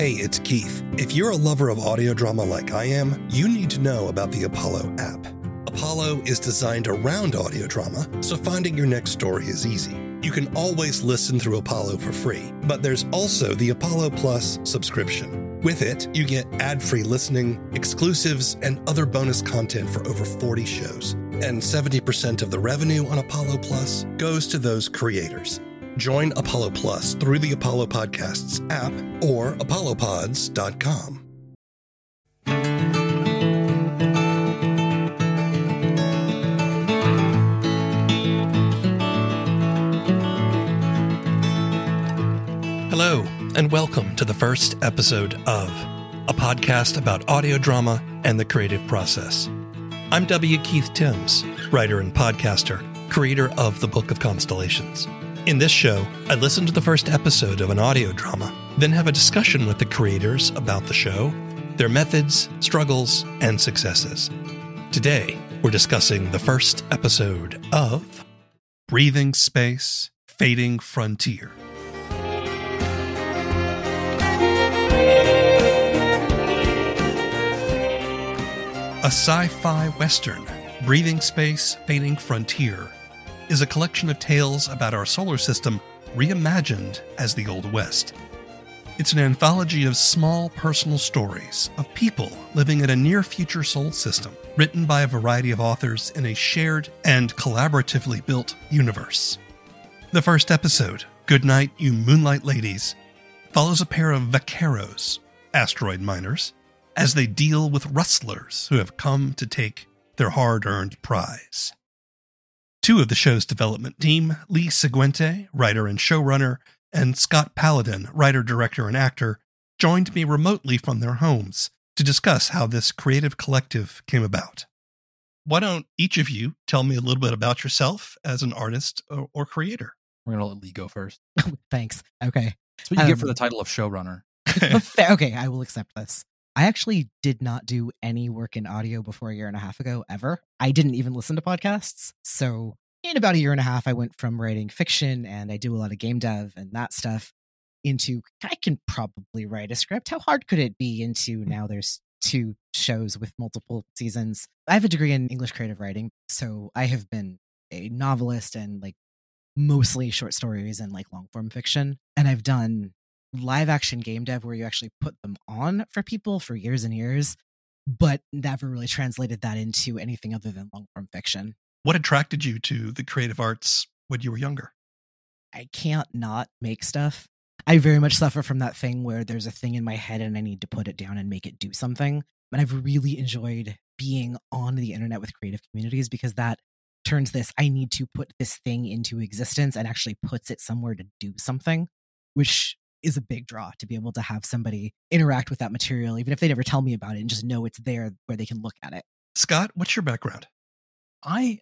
Hey, it's Keith. If you're a lover of audio drama like I am, you need to know about the Apollo app. Apollo is designed around audio drama, so finding your next story is easy. You can always listen through Apollo for free, but there's also the Apollo Plus subscription. With it, you get ad free listening, exclusives, and other bonus content for over 40 shows. And 70% of the revenue on Apollo Plus goes to those creators. Join Apollo Plus through the Apollo Podcasts app or apollopods.com. Hello, and welcome to the first episode of a podcast about audio drama and the creative process. I'm W. Keith Timms, writer and podcaster, creator of the Book of Constellations. In this show, I listen to the first episode of an audio drama, then have a discussion with the creators about the show, their methods, struggles, and successes. Today, we're discussing the first episode of Breathing Space Fading Frontier. A sci fi western, Breathing Space Fading Frontier, is a collection of tales about our solar system reimagined as the Old West. It's an anthology of small personal stories of people living in a near future solar system, written by a variety of authors in a shared and collaboratively built universe. The first episode, Good Night, You Moonlight Ladies, follows a pair of vaqueros, asteroid miners, as they deal with rustlers who have come to take their hard earned prize. Two of the show's development team, Lee Seguinte, writer and showrunner, and Scott Paladin, writer, director, and actor, joined me remotely from their homes to discuss how this creative collective came about. Why don't each of you tell me a little bit about yourself as an artist or, or creator? We're gonna let Lee go first. Thanks. Okay. That's what you Um, get for the title of showrunner. Okay, I will accept this. I actually did not do any work in audio before a year and a half ago, ever. I didn't even listen to podcasts. So, in about a year and a half, I went from writing fiction and I do a lot of game dev and that stuff into I can probably write a script. How hard could it be? Into mm. now there's two shows with multiple seasons. I have a degree in English creative writing. So, I have been a novelist and like mostly short stories and like long form fiction. And I've done live action game dev where you actually put them on for people for years and years, but never really translated that into anything other than long form fiction. what attracted you to the creative arts when you were younger? I can't not make stuff. I very much suffer from that thing where there's a thing in my head and I need to put it down and make it do something. And I've really enjoyed being on the internet with creative communities because that turns this I need to put this thing into existence and actually puts it somewhere to do something, which is a big draw to be able to have somebody interact with that material, even if they never tell me about it and just know it's there where they can look at it. Scott, what's your background? I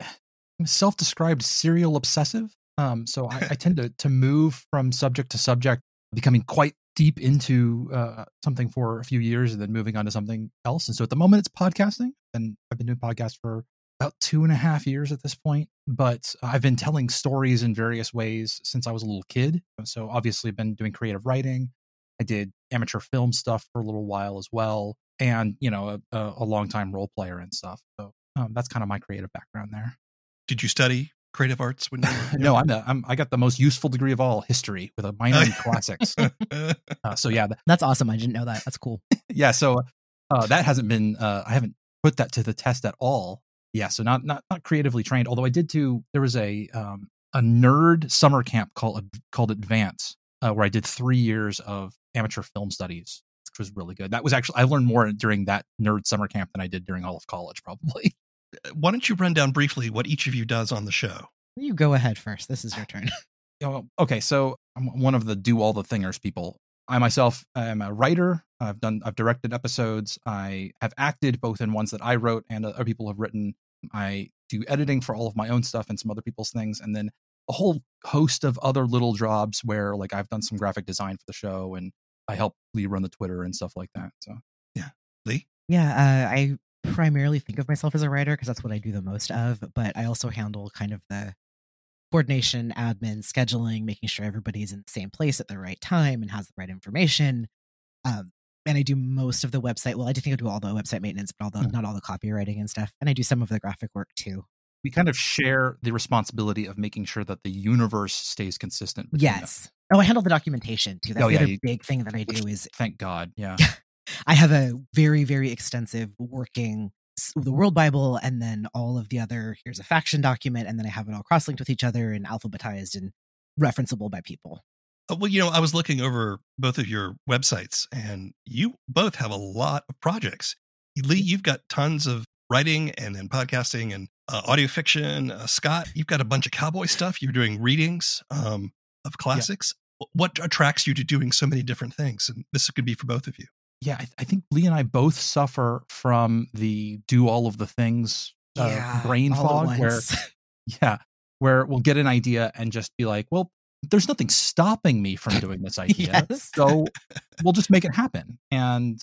am self-described serial obsessive. Um, so I, I tend to to move from subject to subject, becoming quite deep into uh, something for a few years and then moving on to something else. And so at the moment, it's podcasting, and I've been doing podcasts for about two and a half years at this point. But I've been telling stories in various ways since I was a little kid. So obviously, I've been doing creative writing. I did amateur film stuff for a little while as well, and you know, a, a, a long time role player and stuff. So um, that's kind of my creative background there. Did you study creative arts when you were no, I'm, the, I'm I got the most useful degree of all, history, with a minor in classics. Uh, so yeah, That's awesome. I didn't know that. That's cool. yeah. So uh, that hasn't been uh, I haven't put that to the test at all. Yeah. So not not not creatively trained. Although I did do there was a um, a nerd summer camp called called Advance, uh, where I did three years of amateur film studies, which was really good. That was actually I learned more during that nerd summer camp than I did during all of college, probably. Why don't you run down briefly what each of you does on the show? You go ahead first. This is your turn. okay, so I'm one of the do all the thingers people. I myself am a writer. I've done, I've directed episodes. I have acted both in ones that I wrote and other people have written. I do editing for all of my own stuff and some other people's things, and then a whole host of other little jobs where, like, I've done some graphic design for the show, and I help Lee run the Twitter and stuff like that. So, yeah, Lee? Yeah, uh, I primarily think of myself as a writer because that's what I do the most of, but I also handle kind of the coordination, admin, scheduling, making sure everybody's in the same place at the right time and has the right information. Um, and I do most of the website. Well, I do think I do all the website maintenance, but all the, Mhm. not all the copywriting and stuff. And I do some of the graphic work too. We kind of share the responsibility of making sure that the universe stays consistent. us. Yes. Oh, I handle the documentation too. That's Oh, the yeah, other you- big thing that I Which, do is thank God. Yeah. I have a very, very extensive working the World Bible and then all of the other. Here's a faction document, and then I have it all cross linked with each other and alphabetized and referenceable by people. Uh, Well, you know, I was looking over both of your websites, and you both have a lot of projects. Lee, you've got tons of writing and then podcasting and uh, audio fiction. Uh, Scott, you've got a bunch of cowboy stuff. You're doing readings um, of classics. What attracts you to doing so many different things? And this could be for both of you. Yeah. I, I think Lee and I both suffer from the do all of the things uh, brain fog where. Yeah, where we'll get an idea and just be like, well, there's nothing stopping me from doing this idea. yes. So we'll just make it happen. And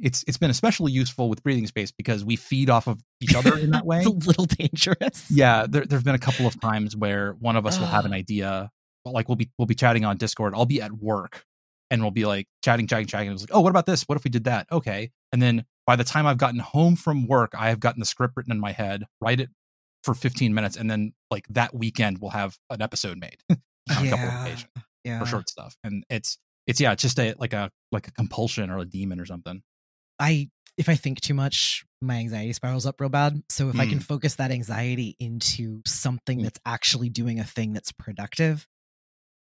it's it's been especially useful with breathing space because we feed off of each other in that way. it's a little dangerous. Yeah, there there've been a couple of times where one of us will have an idea. Like we'll be we'll be chatting on Discord. I'll be at work and we'll be like chatting, chatting, chatting. And was like, oh, what about this? What if we did that? Okay. And then by the time I've gotten home from work, I have gotten the script written in my head, write it for 15 minutes, and then like that weekend we'll have an episode made on a couple of Yeah. occasions Yeah. for short stuff. And it's it's yeah, it's just a like a like a compulsion or a demon or something. I if I think too much, my anxiety spirals up real bad. So if I can Mm. focus that anxiety into something Mm. that's actually doing a thing that's productive.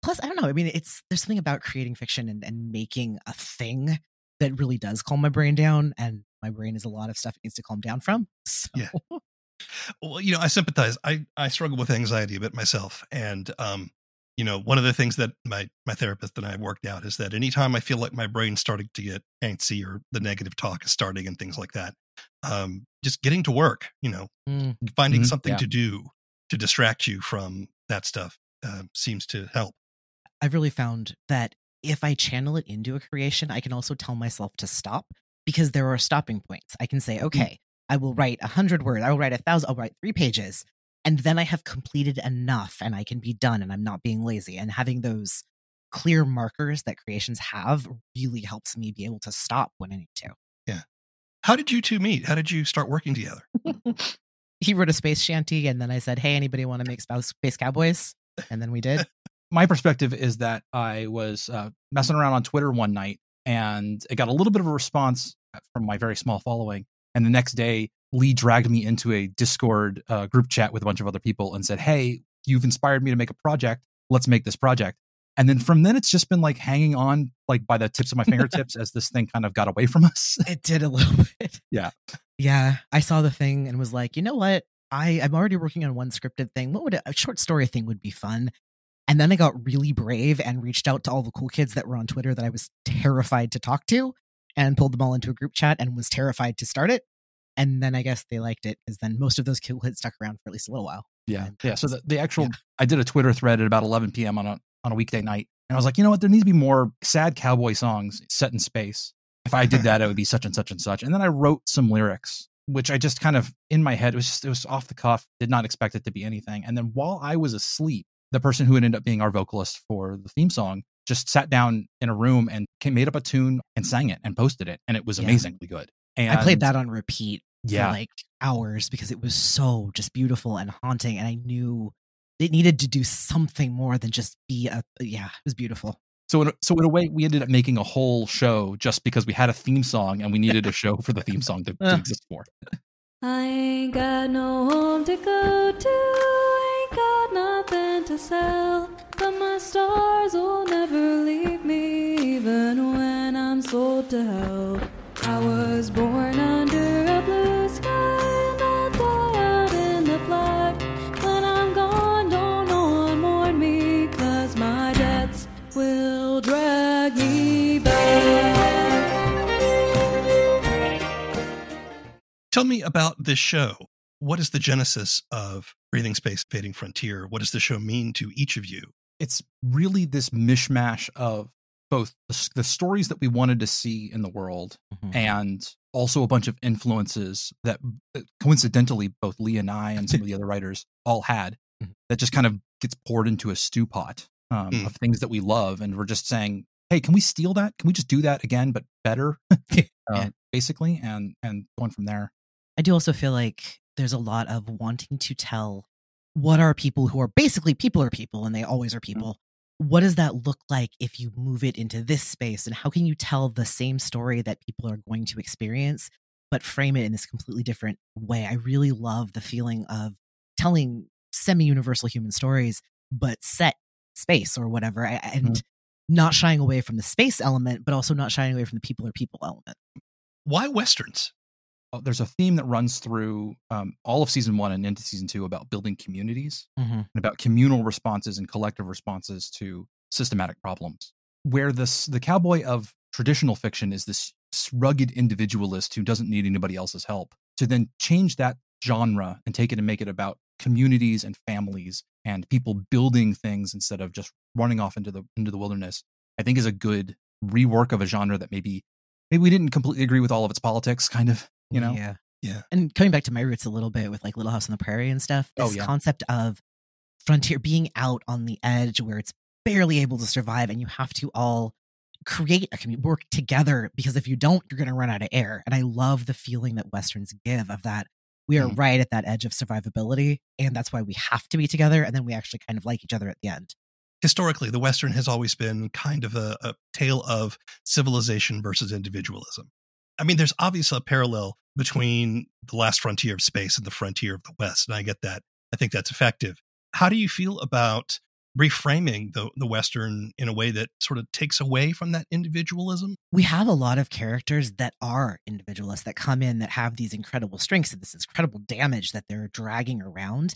Plus, I don't know. I mean, it's there's something about creating fiction and, and making a thing that really does calm my brain down. And my brain is a lot of stuff it needs to calm down from. So Yeah. Well, you know, I sympathize. I I struggle with anxiety a bit myself, and um, you know, one of the things that my my therapist and I have worked out is that anytime I feel like my brain's starting to get antsy or the negative talk is starting and things like that, um, just getting to work, you know, Mm, finding Mhm, something yeah. to do to distract you from that stuff uh, seems to help. I've really found that if I channel it into a creation, I can also tell myself to stop because there are stopping points. I can say, mm. okay, I will write a hundred words, I will write a thousand, I'll write three pages, and then I have completed enough and I can be done and I'm not being lazy. And having those clear markers that creations have really helps me be able to stop when I need to. Yeah. How did you two meet? How did you start working together? He wrote a space shanty, and then I said, hey, anybody want to make space cowboys? And then we did. My perspective is that I was uh, messing around on Twitter one night and it got a little bit of a response from my very small following. And the next day, Lee dragged me into a Discord uh, group chat with a bunch of other people and said, Hey, you've inspired me to make a project. Let's make this project. And then from then, it's just been like hanging on like by the tips of my fingertips as this thing kind of got away from us. It did a little bit. Yeah. Yeah. I saw the thing and was like, you know what? I, I'm already working on one scripted thing. What would a, a short story thing would be fun? And then I got really brave and reached out to all the cool kids that were on Twitter that I was terrified to talk to and pulled them all into a group chat and was terrified to start it. And then I guess they liked it because then most of those cool kids stuck around for at least a little while. Yeah. And Yeah. So the, the actual, yeah. I did a Twitter thread at about 11 p.m. on a, on a weekday night. And I was like, you know what? There needs to be more sad cowboy songs set in space. If I did that, it would be such and such and such. And then I wrote some lyrics, which I just kind of in my head, it was just, it was off the cuff, did not expect it to be anything. And then while I was asleep, the person who would end up being our vocalist for the theme song just sat down in a room and came, made up a tune and sang it and posted it. And it was Yeah. amazingly good. And I played that on repeat Yeah. for like hours because it was so just beautiful and haunting. And I knew it needed to do something more than just be a, yeah, it was beautiful. So in, a- so in a way, we ended up making a whole show just because we had a theme song and we needed a show for the theme song to, to exist for. I ain't got no home to go to, ain't got sell. But my stars will never leave me, even when I'm sold to hell. I was born under a blue sky, and I'll die out in the. When I'm gone, don't no one mourn me, cause my debts will drag me back. Tell me about this show. What is the genesis of Breathing Space Fading Frontier? What does the show mean to each of you? it's really this mishmash of both the, the stories that we wanted to see in the world and also a bunch of influences that uh, coincidentally both Lee and I and some of the other writers all had Mhm. that just kind of gets poured into a stew pot um, Mm. of things that we love and we're just saying hey, can we steal that? Can we just do that again, but better? uh, Yeah. Basically, and and going from there. I do also feel like there's a lot of wanting to tell what are people who are basically people are people and they always are mm. people. What does that look like if you move it into this space? And how can you tell the same story that people are going to experience, but frame it in this completely different way? I really love the feeling of telling semi universal human stories, but set space or whatever, and mm. not shying away from the space element, but also not shying away from the people are people element. Why westerns? Uh, There's a theme that runs through um, all of season one and into season two about building communities Mm-hmm. and about communal responses and collective responses to systematic problems. Where this the cowboy of traditional fiction is this rugged individualist who doesn't need anybody else's help. To then change that genre and take it and make it about communities and families and people building things instead of just running off into the into the wilderness, I think is a good rework of a genre that maybe maybe we didn't completely agree with all of its politics, kind of, you know. Yeah. Yeah. And coming back to my roots a little bit with like Little House on the Prairie and stuff, Oh, this yeah. concept of frontier being out on the edge where it's barely able to survive and you have to all create a community, work together because if you don't, you're going to run out of air. And I love the feeling that Westerns give of that. We are Mhm. right at that edge of survivability. And that's why we have to be together. And then we actually kind of like each other at the end. Historically, the Western has always been kind of a, a tale of civilization versus individualism. I mean, there's obviously a parallel between the last frontier of space and the frontier of the West, and I get that. I think that's effective. How do you feel about reframing the, the Western in a way that sort of takes away from that individualism? we have a lot of characters that are individualists that come in that have these incredible strengths and this incredible damage that they're dragging around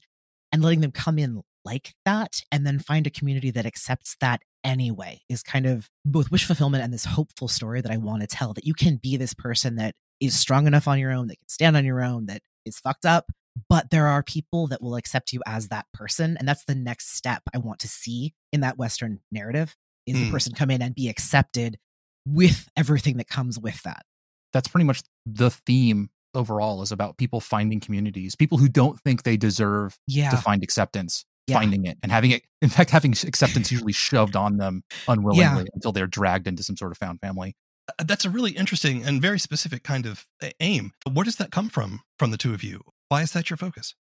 and letting them come in like that and then find a community that accepts that anyway is kind of both wish fulfillment and this hopeful story that I want to tell that you can be this person that is strong enough on your own, that can stand on your own, that is fucked up, but there are people that will accept you as that person. And that's the next step I want to see in that Western narrative is the Mm. person come in and be accepted with everything that comes with that. that's pretty much the theme overall is about people finding communities people who don't think they deserve Yeah. to find acceptance Yeah. finding it and having it in fact having acceptance usually shoved on them unwillingly until they're dragged into some sort of found family Uh, that's a really interesting and very specific kind of uh, aim. Where does that come from, from the two of you? Why is that your focus?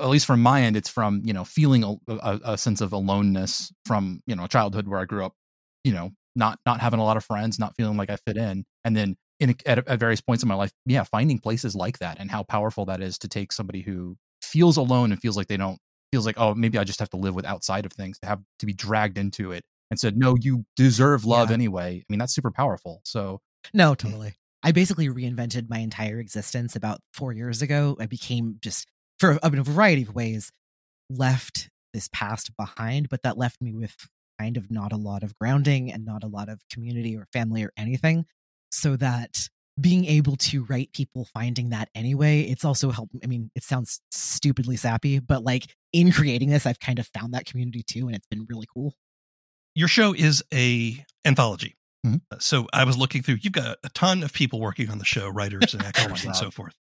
at least from my end it's from you know feeling a, a, uh, a sense of aloneness from you know childhood where i grew up you know not not having a lot of friends not feeling like i fit in and then in at, at various points in my life yeah finding places like that and how powerful that is to take somebody who feels alone and feels like they don't feels like oh maybe i just have to live with outside of things to have to be dragged into it and said no you deserve love Yeah. anyway i mean that's super powerful so No, totally. I basically reinvented my entire existence about four years ago. I became just, for in a variety of ways, left this past behind, but that left me with kind of not a lot of grounding and not a lot of community or family or anything. So that being able to write people finding that anyway, it's also helped. I mean, it sounds stupidly sappy, but like in creating this, I've kind of found that community too, and it's been really cool. Your show is a anthology. Mhm. So I was looking through. You've got a ton of people working on the show, writers and actors and so forth.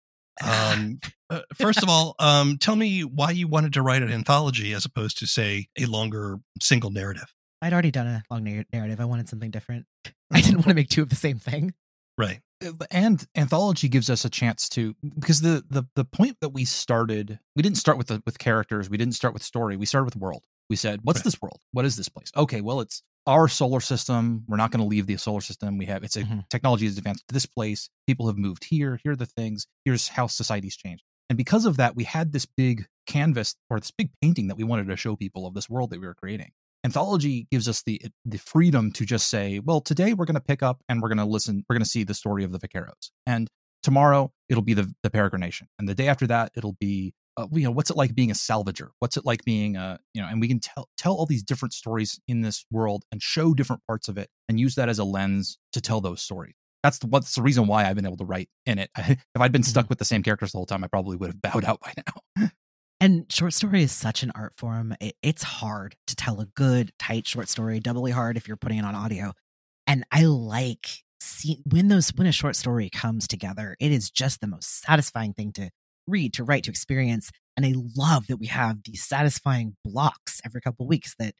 Um, uh, first of all, um, tell me why you wanted to write an anthology as opposed to, say, a longer single narrative. I'd already done a long nar- narrative. I wanted something different. I didn't want to make two of the same thing. Right. Uh, and anthology gives us a chance to because the the the point that we started we didn't start with the with characters we didn't start with story we started with world we said what's Right. this world? What is this place? Okay well it's our solar system. We're not going to leave the solar system. We have it's a Mhm. technology has advanced to this place. People have moved here. Here are the things. Here's how society's changed. And because of that we had this big canvas or this big painting that we wanted to show people of this world that we were creating. Anthology gives us the the freedom to just say well today we're going to pick up and we're going to listen we're going to see the story of the vaqueros. And tomorrow it'll be the the peregrination. And the day after that it'll be uh, you know what's it like being a salvager what's it like being a you know and we can tell tell all these different stories in this world and show different parts of it and use that as a lens to tell those stories that's the, what's the reason why I've been able to write in it. if I'd been stuck with the same characters the whole time, I probably would have bowed out by now. And short story is such an art form. It, it's hard to tell a good, tight short story, doubly hard if you're putting it on audio. And I like see when those when a short story comes together, it is just the most satisfying thing to read, to write, to experience. And I love that we have these satisfying blocks every couple weeks that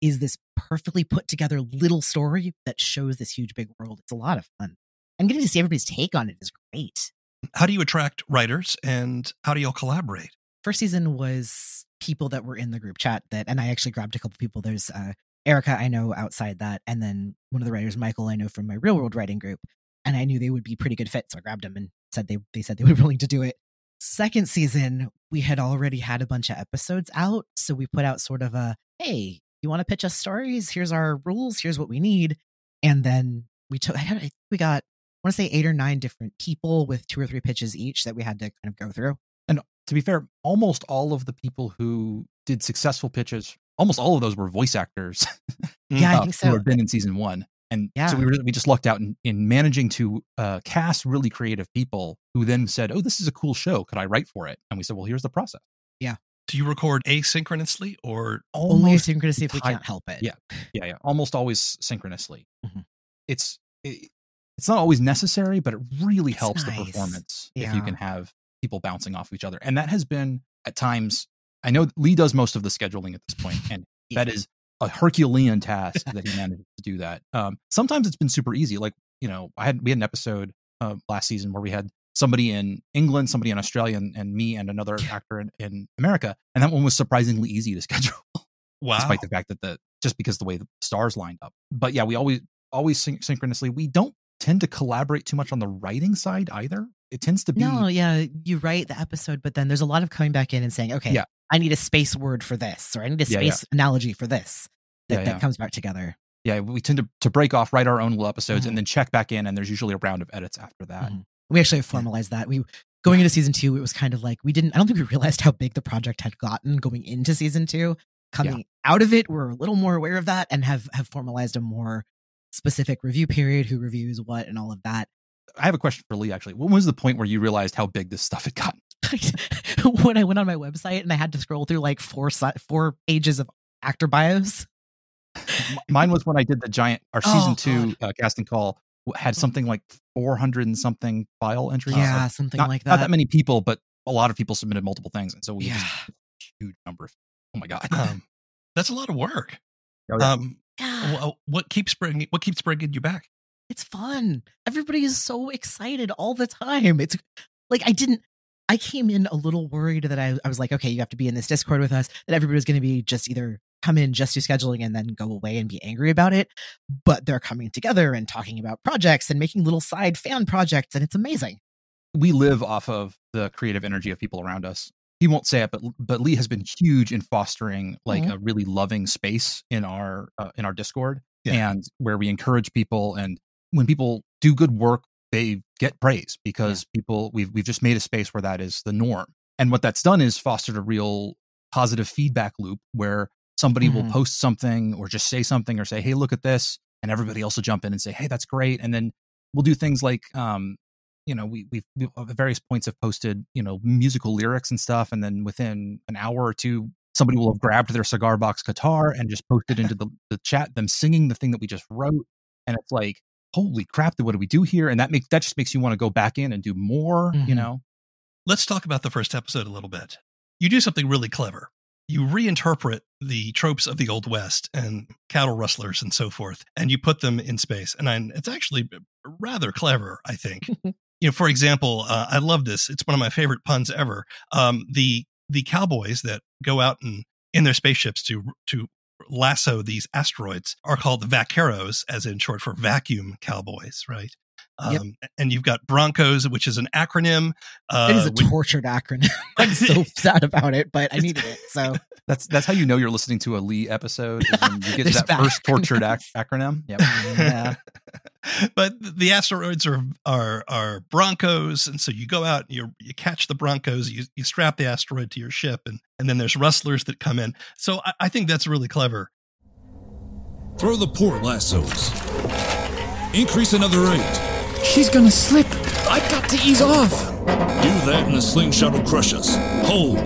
is this perfectly put together little story that shows this huge big world. It's a lot of fun. And getting to see everybody's take on it is great. How do you attract writers and how do you all collaborate? First season was people that were in the group chat that, and I actually grabbed a couple people. There's uh, Erica, I know outside that, and then one of the writers, Michael, I know from my real world writing group, and I knew they would be pretty good fit, so I grabbed them and said they they said they were willing to do it. Second season, we had already had a bunch of episodes out, so we put out sort of a hey, you want to pitch us stories? Here's our rules. Here's what we need, and then we took. I had, we got I want to say eight or nine different people with two or three pitches each that we had to kind of go through. And to be fair, almost all of the people who did successful pitches, almost all of those were voice actors. Yeah, I uh, think Who had been in season one. And Yeah. so we, were, we just lucked out in, in managing to uh, cast really creative people who then said, Oh, this is a cool show. Could I write for it? And we said, Well, here's the process. Yeah. Do you record asynchronously or Only Almost synchronously if we can't help it. Yeah. yeah, yeah, almost always synchronously. Mhm. It's it, it's not always necessary, but it really It's helps the nice. performance if you can have people bouncing off each other. And that has been at times. I know Lee does most of the scheduling at this point, and that Yeah. is a Herculean task that he manages to do that. Um, sometimes it's been super easy. Like you know, I had we had an episode uh, last season where we had somebody in England, somebody in Australia, and, and me and another actor in, in America, and that one was surprisingly easy to schedule wow? despite the fact that the just because the way the stars lined up. But yeah, we always always syn- synchronously. We don't tend to collaborate too much on the writing side either. It tends to be No, yeah, you write the episode, but then there's a lot of coming back in and saying, okay, Yeah. I need a space word for this, or I need a Yeah, yeah. space analogy for this that, Yeah, that comes back together. yeah. We tend to to break off, write our own little episodes, Mhm. and then check back in. And there's usually a round of edits after that. Mhm. We actually have formalized that. We going into season two, it was kind of like we didn't. I don't think we realized how big the project had gotten going into season two. Coming out of it, we're a little more aware of that and have have formalized a more specific review period, who reviews what, and all of that. I have a question for Lee. Actually, when was the point where you realized how big this stuff had gotten? when I went on my website and I had to scroll through like four four pages of actor bios. Mine was when I did the giant. Our season Oh, two uh, casting call had something like 400 and something file entries. yeah, Like, something not, like that. not that. many people, but a lot of people submitted multiple things, and so we yeah. huge number. Of, oh my god! Um, that's a lot of work. Oh. Um, yeah. what keeps bringing what keeps bringing you back? It's fun. Everybody is so excited all the time. It's like I didn't. I came in a little worried that I, I was like, okay, you have to be in this Discord with us. That everybody was going to be just either come in, just do scheduling, and then go away and be angry about it. But they're coming together and talking about projects and making little side fan projects, and it's amazing. we live off of the creative energy of people around us. He won't say it, but but Lee has been huge in fostering like Mhm. a really loving space in our uh, in our Discord, Yeah. and where we encourage people. And when people do good work, they get praise because people we've we've just made a space where that is the norm. And what that's done is fostered a real positive feedback loop where somebody will Mhm. post something or just say something or say, "Hey, look at this," and everybody else will jump in and say, "Hey, that's great," and then we'll do things like um, you know, we we've, we at various points have posted, you know, musical lyrics and stuff, and then within an hour or two, somebody will have grabbed their cigar box guitar and just posted into the, the chat them singing the thing that we just wrote, and it's like, holy crap, what do we do here? And that makes that just makes you want to go back in and do more, you Mhm. know. Let's talk about the first episode a little bit. You do something really clever. You reinterpret the tropes of the Old West and cattle rustlers and so forth, and you put them in space. And I, it's actually rather clever, I think. you know, for example, uh, I love this. It's one of my favorite puns ever. Um, the the cowboys that go out and in their spaceships to to lasso these asteroids are called vaqueros, as in short for vacuum cowboys, right? Um, Yep. And you've got Broncos, which is an acronym. Uh, it is a which- tortured acronym. I'm so sad about it, but I needed it. So That's that's how you know you're listening to a Lee episode. Is when you get to that first tortured ac- acronym. Yep. yeah, but the asteroids are are are Broncos, and so you go out and you you catch the Broncos, you you strap the asteroid to your ship, and and then there's rustlers that come in. So I, I think that's really clever. Throw the port lassos. Increase another eight. She's gonna slip. I've got to ease off. Do that and the slingshot will crush us. Hold.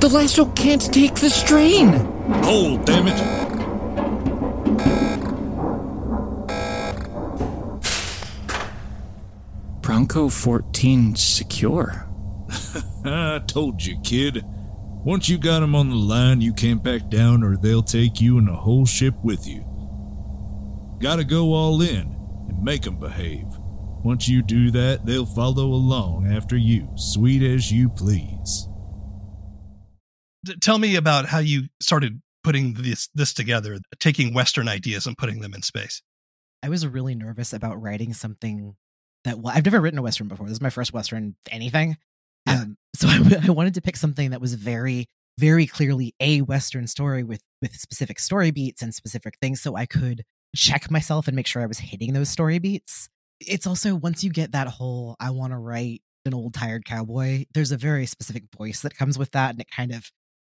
The lasso can't take the strain. Hold, damn it. Bronco 14 secure. I told you, kid. Once you got them on the line, you can't back down or they'll take you and the whole ship with you. Gotta go all in and make make 'em behave. Once you do that, they'll follow along after you, sweet as you please. D- tell me about how you started putting this this together, taking Western ideas and putting them in space. I was really nervous about writing something that well, I've never written a western before. This is my first western anything. Yeah. Um, so I, I wanted to pick something that was very, very clearly a western story with with specific story beats and specific things, so I could check myself and make sure I was hitting those story beats. It's also once you get that whole I want to write an old tired cowboy, there's a very specific voice that comes with that, and it kind of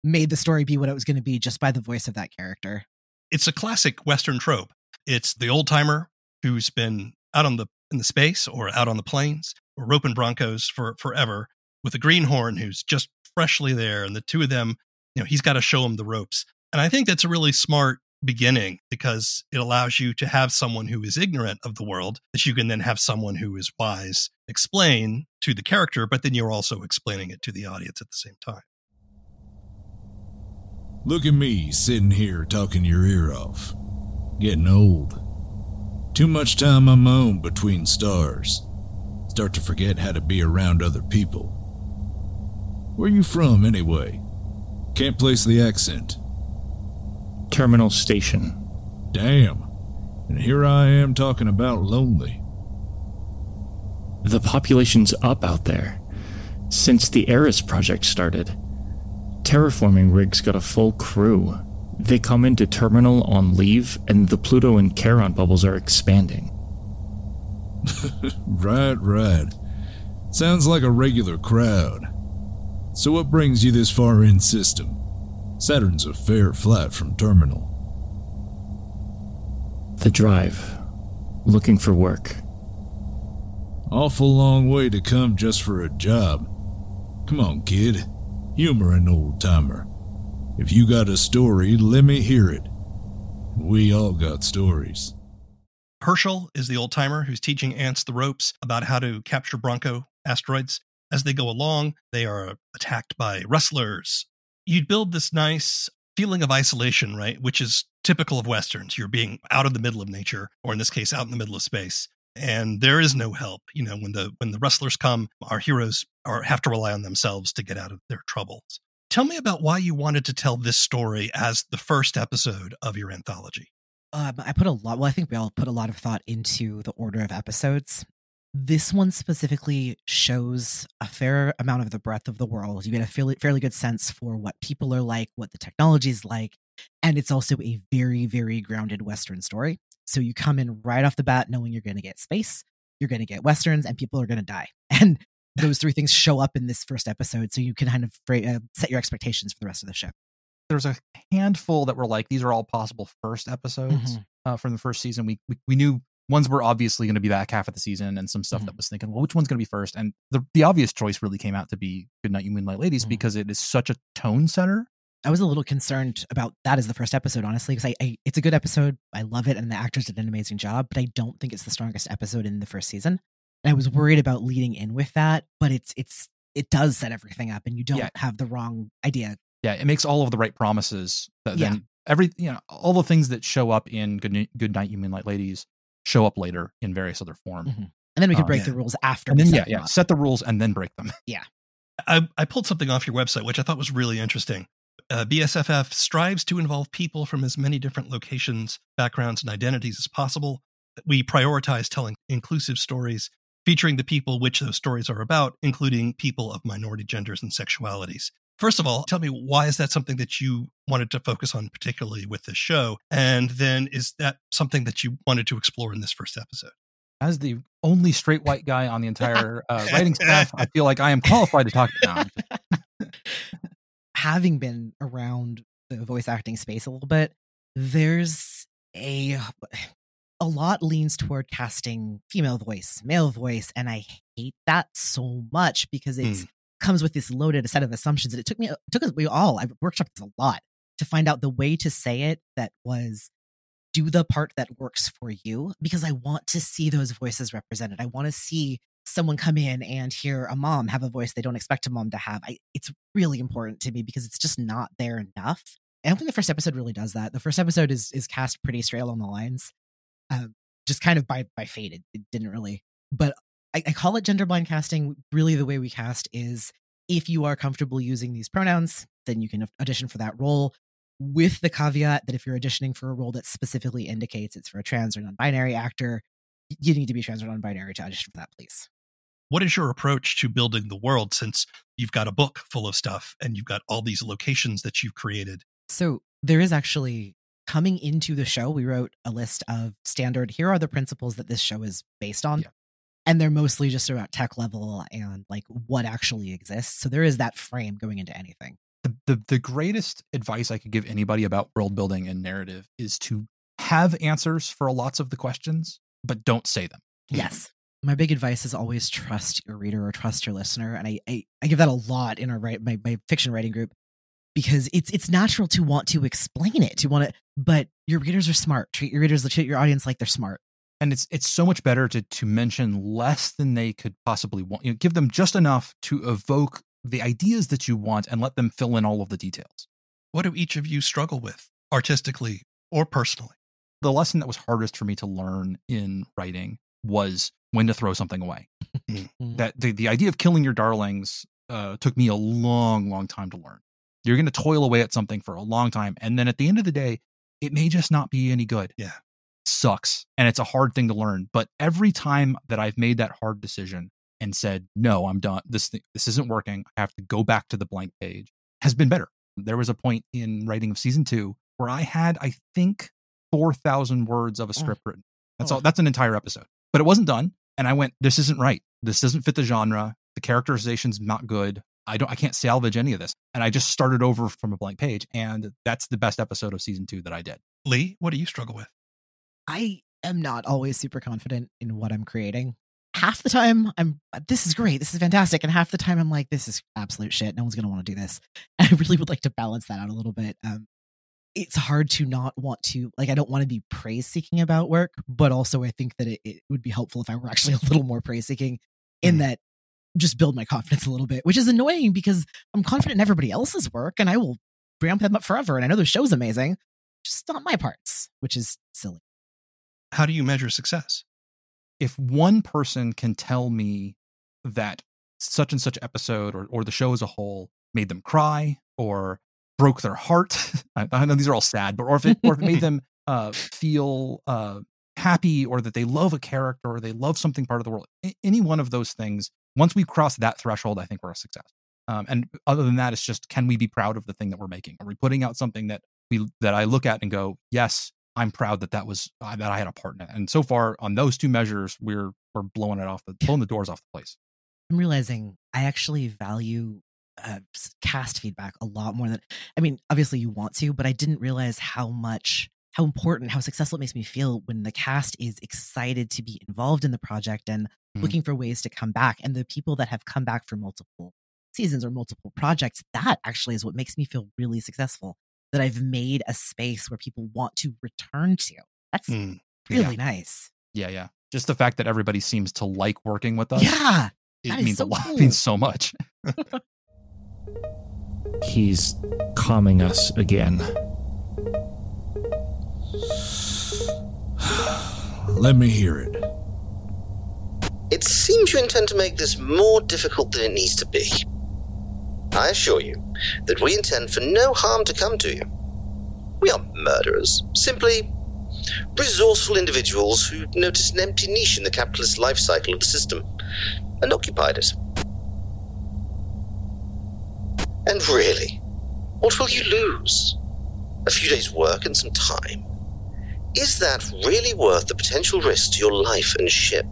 made the story be what it was going to be just by the voice of that character. It's a classic Western trope. It's the old timer who's been out on the in the space or out on the plains or roping broncos for forever with a greenhorn who's just freshly there, and the two of them, you know, he's got to show them the ropes. And I think that's a really smart beginning because it allows you to have someone who is ignorant of the world that you can then have someone who is wise explain to the character, but then you're also explaining it to the audience at the same time. Look at me sitting here talking your ear off. Getting old. Too much time on my own between stars. Start to forget how to be around other people. Where you from, anyway? Can't place the accent. Terminal Station. Damn. And here I am talking about lonely. The population's up out there. Since the Eris project started, terraforming rigs got a full crew. They come into terminal on leave, and the Pluto and Charon bubbles are expanding. Right, right. Sounds like a regular crowd. So, what brings you this far in system? Saturn's a fair flight from terminal. The drive. Looking for work. Awful long way to come just for a job. Come on, kid. Humor an old timer. If you got a story, let me hear it. We all got stories. Herschel is the old timer who's teaching ants the ropes about how to capture Bronco asteroids. As they go along, they are attacked by rustlers. You'd build this nice feeling of isolation, right? Which is typical of Westerns. You're being out of the middle of nature, or in this case, out in the middle of space. And there is no help. You know, when the when the rustlers come, our heroes are have to rely on themselves to get out of their troubles. Tell me about why you wanted to tell this story as the first episode of your anthology. Um, I put a lot. Well, I think we all put a lot of thought into the order of episodes. This one specifically shows a fair amount of the breadth of the world. You get a fairly, fairly good sense for what people are like, what the technology is like, and it's also a very, very grounded Western story. So you come in right off the bat knowing you're going to get space, you're going to get Westerns, and people are going to die. And those three things show up in this first episode, so you can kind of uh, set your expectations for the rest of the show. There's a handful that were like these are all possible first episodes Mhm. uh, from the first season. We, we we knew ones were obviously going to be back half of the season, and some stuff that was thinking, well, which one's going to be first? And the the obvious choice really came out to be "Good Night, You Moonlight Ladies Mhm. because it is such a tone setter. I was a little concerned about that as the first episode, honestly, because I, I it's a good episode. I love it, and the actors did an amazing job. But I don't think it's the strongest episode in the first season. And I was worried about leading in with that, but it's it's it does set everything up, and you don't Yeah. have the wrong idea. Yeah, it makes all of the right promises. That Yeah. then every you know all the things that show up in Good Good Night You Moonlight Ladies show up later in various other form. Mhm. And then we could Oh, break yeah. the rules after. And then yeah, yeah, up. set the rules and then break them. Yeah. I, I pulled something off your website, which I thought was really interesting. Uh, BSFF strives to involve people from as many different locations, backgrounds, and identities as possible. We prioritize telling inclusive stories featuring the people which those stories are about, including people of minority genders and sexualities. First of all, tell me why is that something that you wanted to focus on particularly with this show? And then is that something that you wanted to explore in this first episode? As the only straight white guy on the entire uh, writing staff, I feel like I am qualified to talk now. having been around the voice acting space a little bit, there's a a lot leans toward casting female voice, male voice, and I hate that so much because it hmm. comes with this loaded set of assumptions. And it took me, it took us, we all, I workshopped this a lot to find out the way to say it that was do the part that works for you because I want to see those voices represented. I want to see someone come in and hear a mom have a voice they don't expect a mom to have. I, it's really important to me because it's just not there enough. And I don't think the first episode really does that. The first episode is is cast pretty straight along the lines, um, just kind of by by fate. It, it didn't really, but I, I call it gender blind casting. Really, the way we cast is if you are comfortable using these pronouns, then you can audition for that role. With the caveat that if you're auditioning for a role that specifically indicates it's for a trans or non-binary actor, you need to be trans or non-binary to audition for that, please. What is your approach to building the world since you've got a book full of stuff and you've got all these locations that you've created? So there is actually coming into the show, we wrote a list of standard, here are the principles that this show is based on. Yeah. And they're mostly just about tech level and like what actually exists. So there is that frame going into anything. The, the the greatest advice I could give anybody about world building and narrative is to have answers for lots of the questions, but don't say them. Yes. My big advice is always trust your reader or trust your listener. And I, I, I give that a lot in our my, my fiction writing group because it's it's natural to want to explain it, to want to, but your readers are smart. Treat your readers, treat your audience like they're smart. And it's it's so much better to to mention less than they could possibly want. You know, give them just enough to evoke the ideas that you want and let them fill in all of the details. What do each of you struggle with artistically or personally? The lesson that was hardest for me to learn in writing was when to throw something away. that the, the idea of killing your darlings uh, took me a long, long time to learn. You're going to toil away at something for a long time. And then at the end of the day, it may just not be any good. Yeah. sucks. And it's a hard thing to learn. But every time that I've made that hard decision and said, no, I'm done. This, thing, this isn't working. I have to go back to the blank page has been better. There was a point in writing of season two where I had, I think, 4,000 words of a mm. script written. That's oh. all. That's an entire episode, but it wasn't done. And I went, this isn't right. This doesn't fit the genre. The characterization's not good. I don't, I can't salvage any of this. And I just started over from a blank page. And that's the best episode of season two that I did. Lee, what do you struggle with? I am not always super confident in what I'm creating. Half the time, I'm this is great, this is fantastic, and half the time, I'm like, this is absolute shit. No one's gonna want to do this. And I really would like to balance that out a little bit. Um, it's hard to not want to like. I don't want to be praise seeking about work, but also I think that it, it would be helpful if I were actually a little more praise seeking. In Mm. that, just build my confidence a little bit, which is annoying because I'm confident in everybody else's work, and I will ramp them up forever. And I know the show's amazing, just not my parts, which is silly. How do you measure success? if one person can tell me that such and such episode or, or the show as a whole made them cry or broke their heart I, I know these are all sad but or if it, or if it made them uh, feel uh, happy or that they love a character or they love something part of the world any one of those things once we cross that threshold i think we're a success. Um, and other than that it's just can we be proud of the thing that we're making? Are we putting out something that we that i look at and go yes i'm proud that that was uh, that i had a part in it. And so far on those two measures we're we're blowing it off the blowing the doors off the place. I'm realizing I actually value uh, cast feedback a lot more than I mean, obviously you want to, but I didn't realize how much, how important, how successful it makes me feel when the cast is excited to be involved in the project and Mhm. looking for ways to come back. And the people that have come back for multiple seasons or multiple projects, that actually is what makes me feel really successful. That I've made a space where people want to return to. That's Mm. really nice. yeah yeah just the fact that everybody seems to like working with us Yeah. it means so a lot cool. it means so much He's calming us again. Let me hear it. It seems you intend to make this more difficult than it needs to be. I assure you that we intend for no harm to come to you. We are murderers, simply resourceful individuals who noticed an empty niche in the capitalist life cycle of the system and occupied it. And really, what will you lose? A few days' work and some time. Is that really worth the potential risk to your life and ship?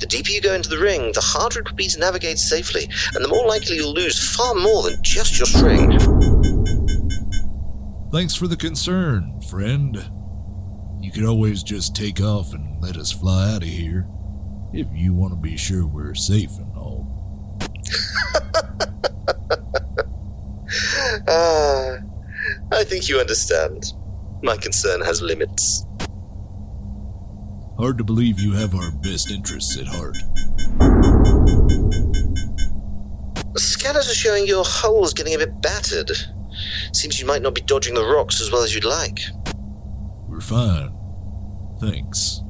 The deeper you go into the ring, the harder it will be to navigate safely, and the more likely you'll lose far more than just your string. Thanks for the concern, friend. You could always just take off and let us fly out of here. If you want to be sure we're safe and all. Ah, I think you understand. My concern has limits. Hard to believe you have our best interests at heart. Scanners are showing your hull's getting a bit battered. Seems you might not be dodging the rocks as well as you'd like. We're fine. Thanks.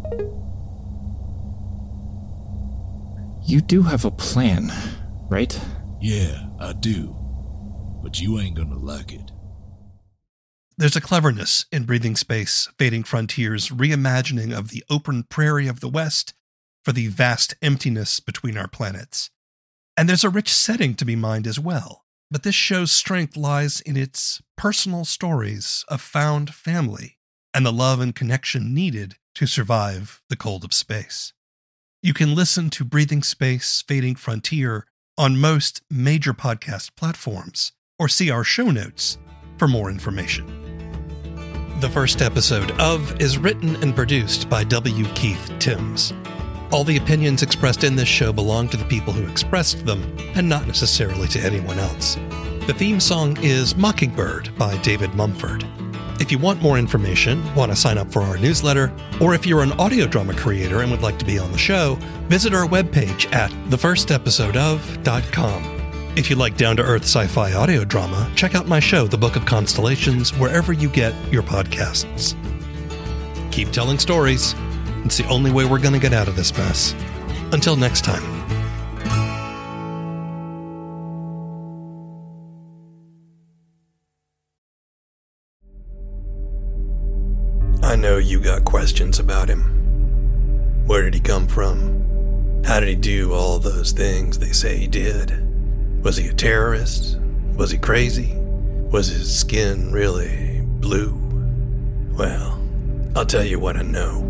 You do have a plan, right? Yeah, I do. But you ain't gonna like it. There's a cleverness in Breathing Space, Fading Frontiers' reimagining of the open prairie of the West for the vast emptiness between our planets. And there's a rich setting to be mined as well. But this show's strength lies in its personal stories of found family and the love and connection needed to survive the cold of space. You can listen to Breathing Space, Fading Frontier on most major podcast platforms or see our show notes for more information. The first episode of is written and produced by W. Keith Timms. All the opinions expressed in this show belong to the people who expressed them and not necessarily to anyone else. The theme song is Mockingbird by David Mumford. If you want more information, want to sign up for our newsletter, or if you're an audio drama creator and would like to be on the show, visit our webpage at thefirstepisodeof.com. If you like down to earth sci fi audio drama, check out my show, The Book of Constellations, wherever you get your podcasts. Keep telling stories. It's the only way we're going to get out of this mess. Until next time. I know you got questions about him. Where did he come from? How did he do all those things they say he did? Was he a terrorist? Was he crazy? Was his skin really blue? Well, I'll tell you what I know.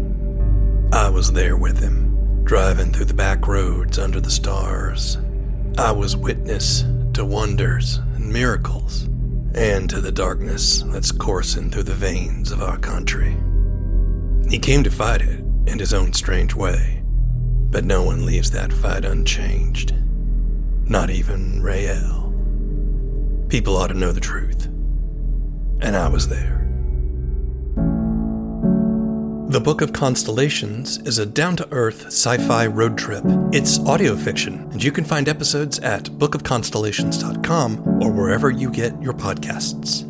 I was there with him, driving through the back roads under the stars. I was witness to wonders and miracles, and to the darkness that's coursing through the veins of our country. He came to fight it in his own strange way, but no one leaves that fight unchanged. Not even Rael. People ought to know the truth. And I was there. The Book of Constellations is a down to earth sci fi road trip. It's audio fiction, and you can find episodes at bookofconstellations.com or wherever you get your podcasts.